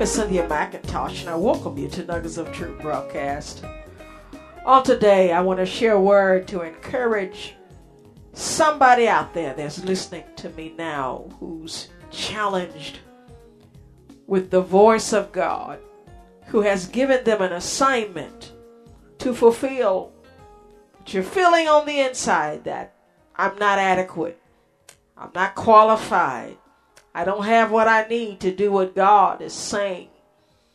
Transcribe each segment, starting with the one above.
name is Cynthia McIntosh, and I welcome you to Nuggets of Truth broadcast. On today, I want to share a word to encourage somebody out there that's listening to me now who's challenged with the voice of God, who has given them an assignment to fulfill. But you're feeling on the inside that I'm not adequate, I'm not qualified. I don't have what I need to do what God is saying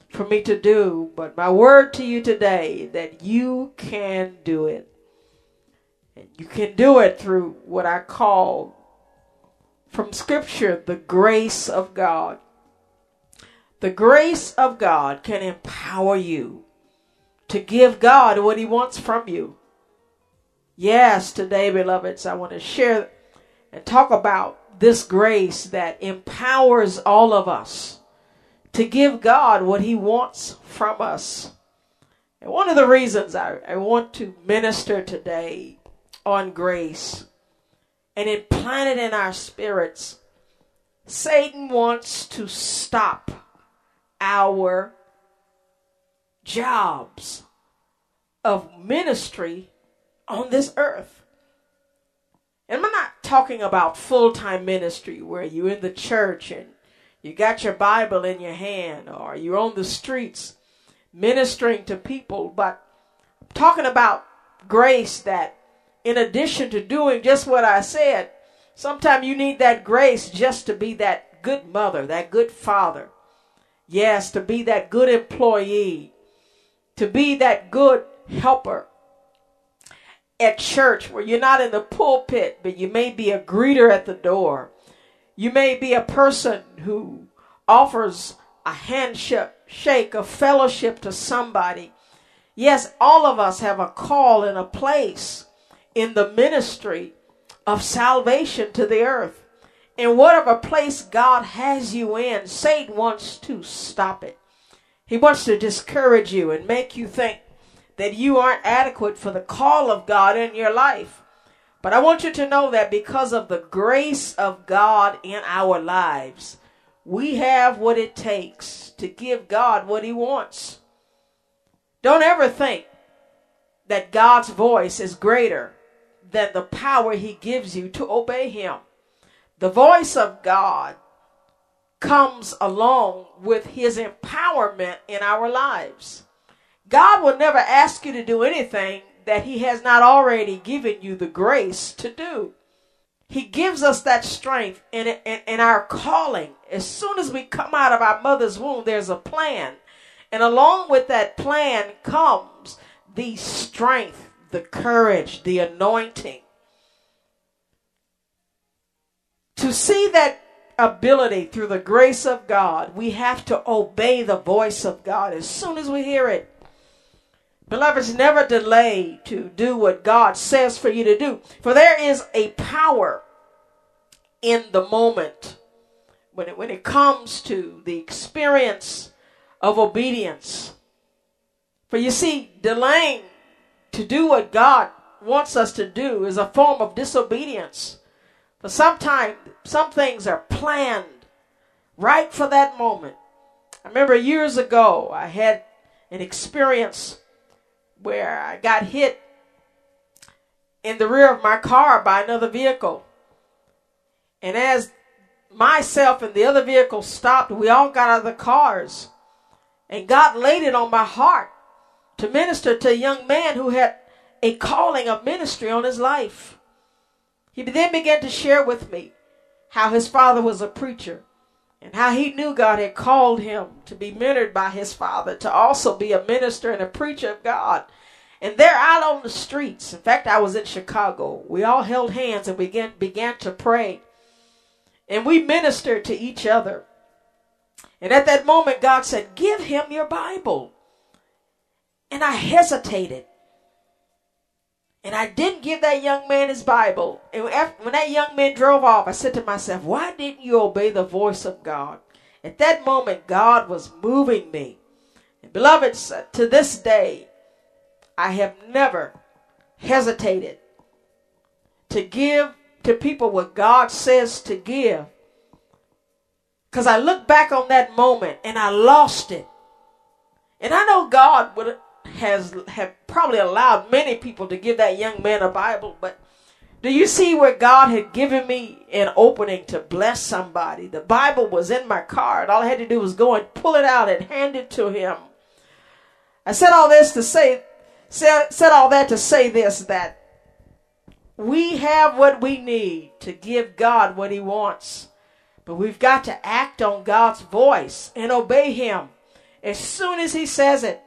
for me to do. But my word to you today that you can do it. And you can do it through what I call from scripture the grace of God. The grace of God can empower you to give God what he wants from you. Yes, today, beloveds, I want to share and talk about this grace that empowers all of us to give God what He wants from us. And one of the reasons I, I want to minister today on grace and implant it in our spirits, Satan wants to stop our jobs of ministry on this earth. And I'm not talking about full time ministry where you're in the church and you got your Bible in your hand or you're on the streets ministering to people, but talking about grace that, in addition to doing just what I said, sometimes you need that grace just to be that good mother, that good father. Yes, to be that good employee, to be that good helper at church where you're not in the pulpit, but you may be a greeter at the door. You may be a person who offers a handshake, shake, a fellowship to somebody. Yes, all of us have a call and a place in the ministry of salvation to the earth. And whatever place God has you in, Satan wants to stop it. He wants to discourage you and make you think that you aren't adequate for the call of God in your life. But I want you to know that because of the grace of God in our lives, we have what it takes to give God what He wants. Don't ever think that God's voice is greater than the power He gives you to obey Him. The voice of God comes along with His empowerment in our lives. God will never ask you to do anything that He has not already given you the grace to do. He gives us that strength in, in, in our calling. As soon as we come out of our mother's womb, there's a plan. And along with that plan comes the strength, the courage, the anointing. To see that ability through the grace of God, we have to obey the voice of God as soon as we hear it. Beloveds, never delay to do what God says for you to do. For there is a power in the moment when it, when it comes to the experience of obedience. For you see, delaying to do what God wants us to do is a form of disobedience. For sometimes some things are planned right for that moment. I remember years ago I had an experience where I got hit in the rear of my car by another vehicle. And as myself and the other vehicle stopped, we all got out of the cars. And God laid it on my heart to minister to a young man who had a calling of ministry on his life. He then began to share with me how his father was a preacher and how he knew God had called him to be mentored by his father to also be a minister and a preacher of God. And they're out on the streets. In fact, I was in Chicago. We all held hands and began began to pray. And we ministered to each other. And at that moment, God said, Give him your Bible. And I hesitated. And I didn't give that young man his Bible. And after, when that young man drove off, I said to myself, Why didn't you obey the voice of God? At that moment, God was moving me. And beloved, uh, to this day, I have never hesitated to give to people what God says to give. Because I look back on that moment and I lost it. And I know God would has have probably allowed many people to give that young man a Bible, but do you see where God had given me an opening to bless somebody? The Bible was in my car, and all I had to do was go and pull it out and hand it to him. I said all this to say, said, said all that to say this that we have what we need to give God what He wants, but we've got to act on God's voice and obey Him as soon as He says it.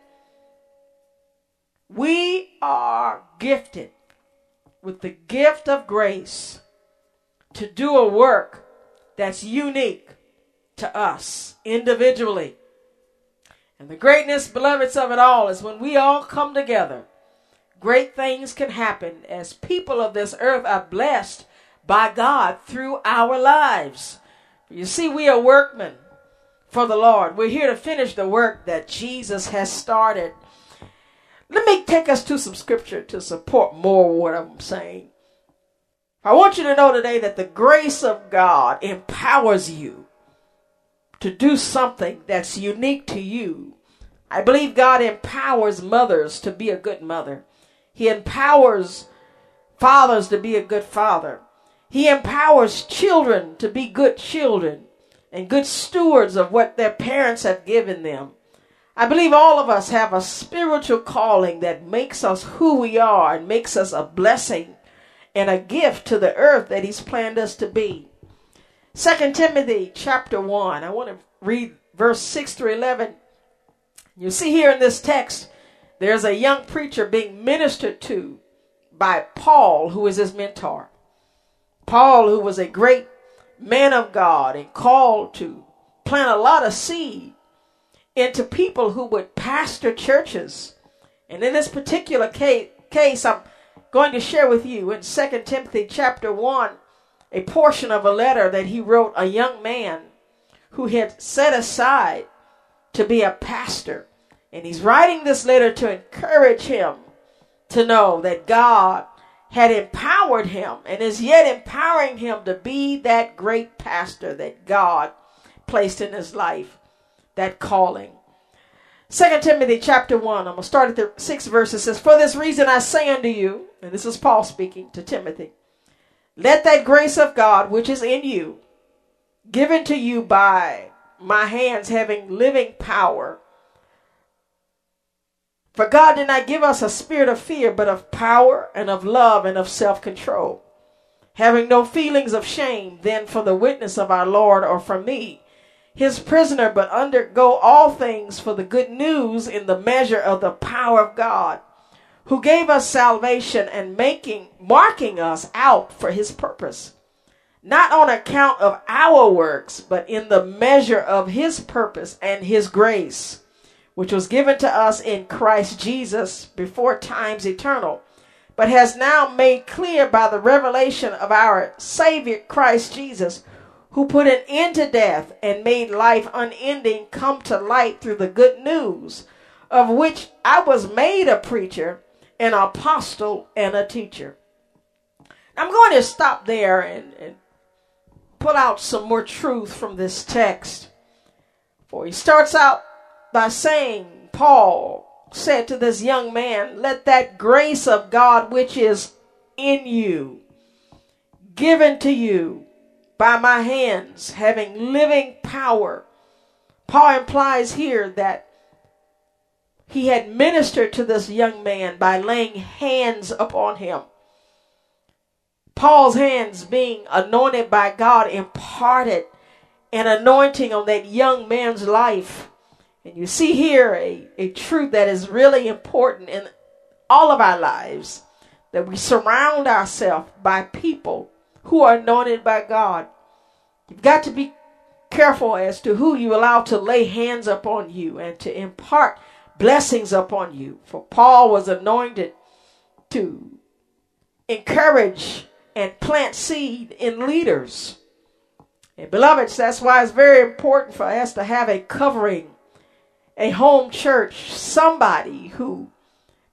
We are gifted with the gift of grace to do a work that's unique to us individually. And the greatness, beloveds, of it all is when we all come together, great things can happen as people of this earth are blessed by God through our lives. You see, we are workmen for the Lord. We're here to finish the work that Jesus has started. Let me take us to some scripture to support more what I'm saying. I want you to know today that the grace of God empowers you to do something that's unique to you. I believe God empowers mothers to be a good mother. He empowers fathers to be a good father. He empowers children to be good children and good stewards of what their parents have given them. I believe all of us have a spiritual calling that makes us who we are and makes us a blessing and a gift to the earth that he's planned us to be. Second Timothy chapter 1. I want to read verse 6 through 11. You see here in this text, there's a young preacher being ministered to by Paul, who is his mentor. Paul, who was a great man of God and called to plant a lot of seed into people who would pastor churches. And in this particular case, case I'm going to share with you in 2 Timothy chapter 1 a portion of a letter that he wrote a young man who had set aside to be a pastor. And he's writing this letter to encourage him to know that God had empowered him and is yet empowering him to be that great pastor that God placed in his life that calling. Second Timothy chapter 1, I'm going to start at the sixth verse. It says, For this reason I say unto you, and this is Paul speaking to Timothy, let that grace of God which is in you, given to you by my hands having living power. For God did not give us a spirit of fear, but of power and of love and of self control. Having no feelings of shame, then for the witness of our Lord or for me his prisoner, but undergo all things for the good news in the measure of the power of God, who gave us salvation and making marking us out for his purpose, not on account of our works, but in the measure of his purpose and his grace, which was given to us in Christ Jesus before times eternal, but has now made clear by the revelation of our Savior Christ Jesus who put an end to death and made life unending come to light through the good news, of which I was made a preacher, an apostle, and a teacher. I'm going to stop there and, and pull out some more truth from this text. For he starts out by saying, Paul said to this young man, Let that grace of God which is in you, given to you, by my hands, having living power. Paul implies here that he had ministered to this young man by laying hands upon him. Paul's hands being anointed by God imparted an anointing on that young man's life. And you see here a, a truth that is really important in all of our lives that we surround ourselves by people who are anointed by God. You've got to be careful as to who you allow to lay hands upon you and to impart blessings upon you. For Paul was anointed to encourage and plant seed in leaders. And beloveds, that's why it's very important for us to have a covering, a home church, somebody who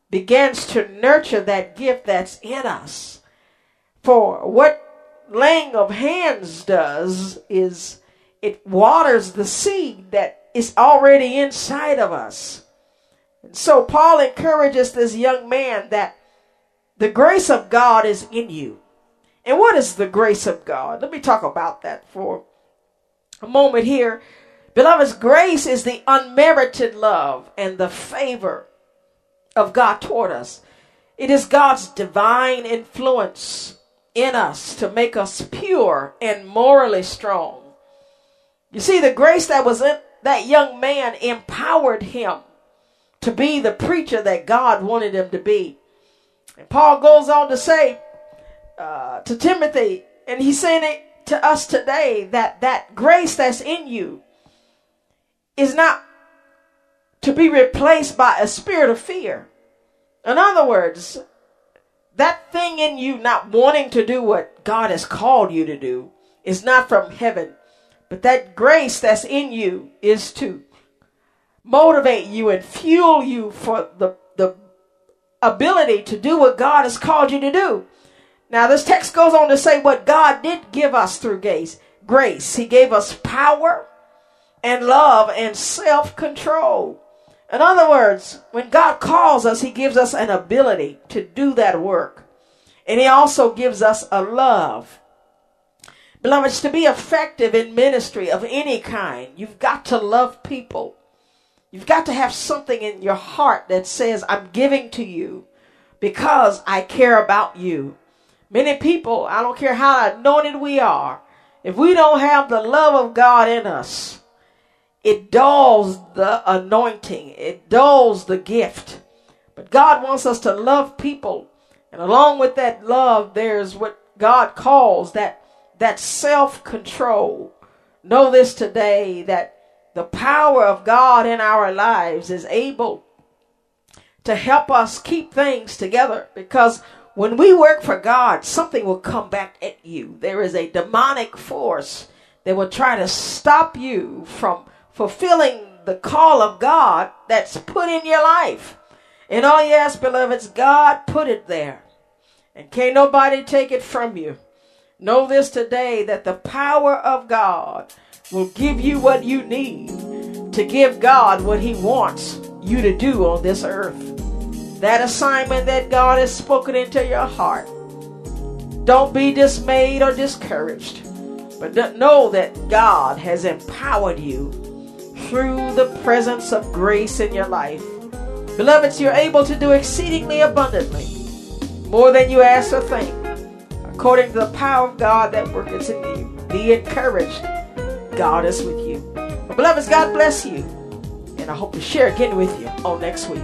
begins to nurture that gift that's in us. For what laying of hands does is it waters the seed that is already inside of us. And so Paul encourages this young man that the grace of God is in you. And what is the grace of God? Let me talk about that for a moment here. Beloveds, grace is the unmerited love and the favor of God toward us. It is God's divine influence in us to make us pure and morally strong. You see, the grace that was in that young man empowered him to be the preacher that God wanted him to be. And Paul goes on to say uh, to Timothy, and he's saying it to us today, that that grace that's in you is not to be replaced by a spirit of fear. In other words, that thing in you not wanting to do what God has called you to do is not from heaven. But that grace that's in you is to motivate you and fuel you for the, the ability to do what God has called you to do. Now, this text goes on to say what God did give us through grace. Grace. He gave us power and love and self control. In other words, when God calls us, He gives us an ability to do that work. And He also gives us a love. Beloveds, to be effective in ministry of any kind, you've got to love people. You've got to have something in your heart that says, I'm giving to you because I care about you. Many people, I don't care how anointed we are, if we don't have the love of God in us, it dulls the anointing, it dulls the gift. But God wants us to love people. And along with that love, there's what God calls that, that self control. Know this today that the power of God in our lives is able to help us keep things together because when we work for God, something will come back at you. There is a demonic force that will try to stop you from fulfilling the call of God that's put in your life. And oh, yes, beloveds, God put it there. And can't nobody take it from you. Know this today that the power of God will give you what you need to give God what He wants you to do on this earth. That assignment that God has spoken into your heart. Don't be dismayed or discouraged, but know that God has empowered you through the presence of grace in your life. Beloveds, you're able to do exceedingly abundantly, more than you ask or think, according to the power of God that worketh in you. Be encouraged. God is with you. beloveds, God bless you. And I hope to share again with you on next week.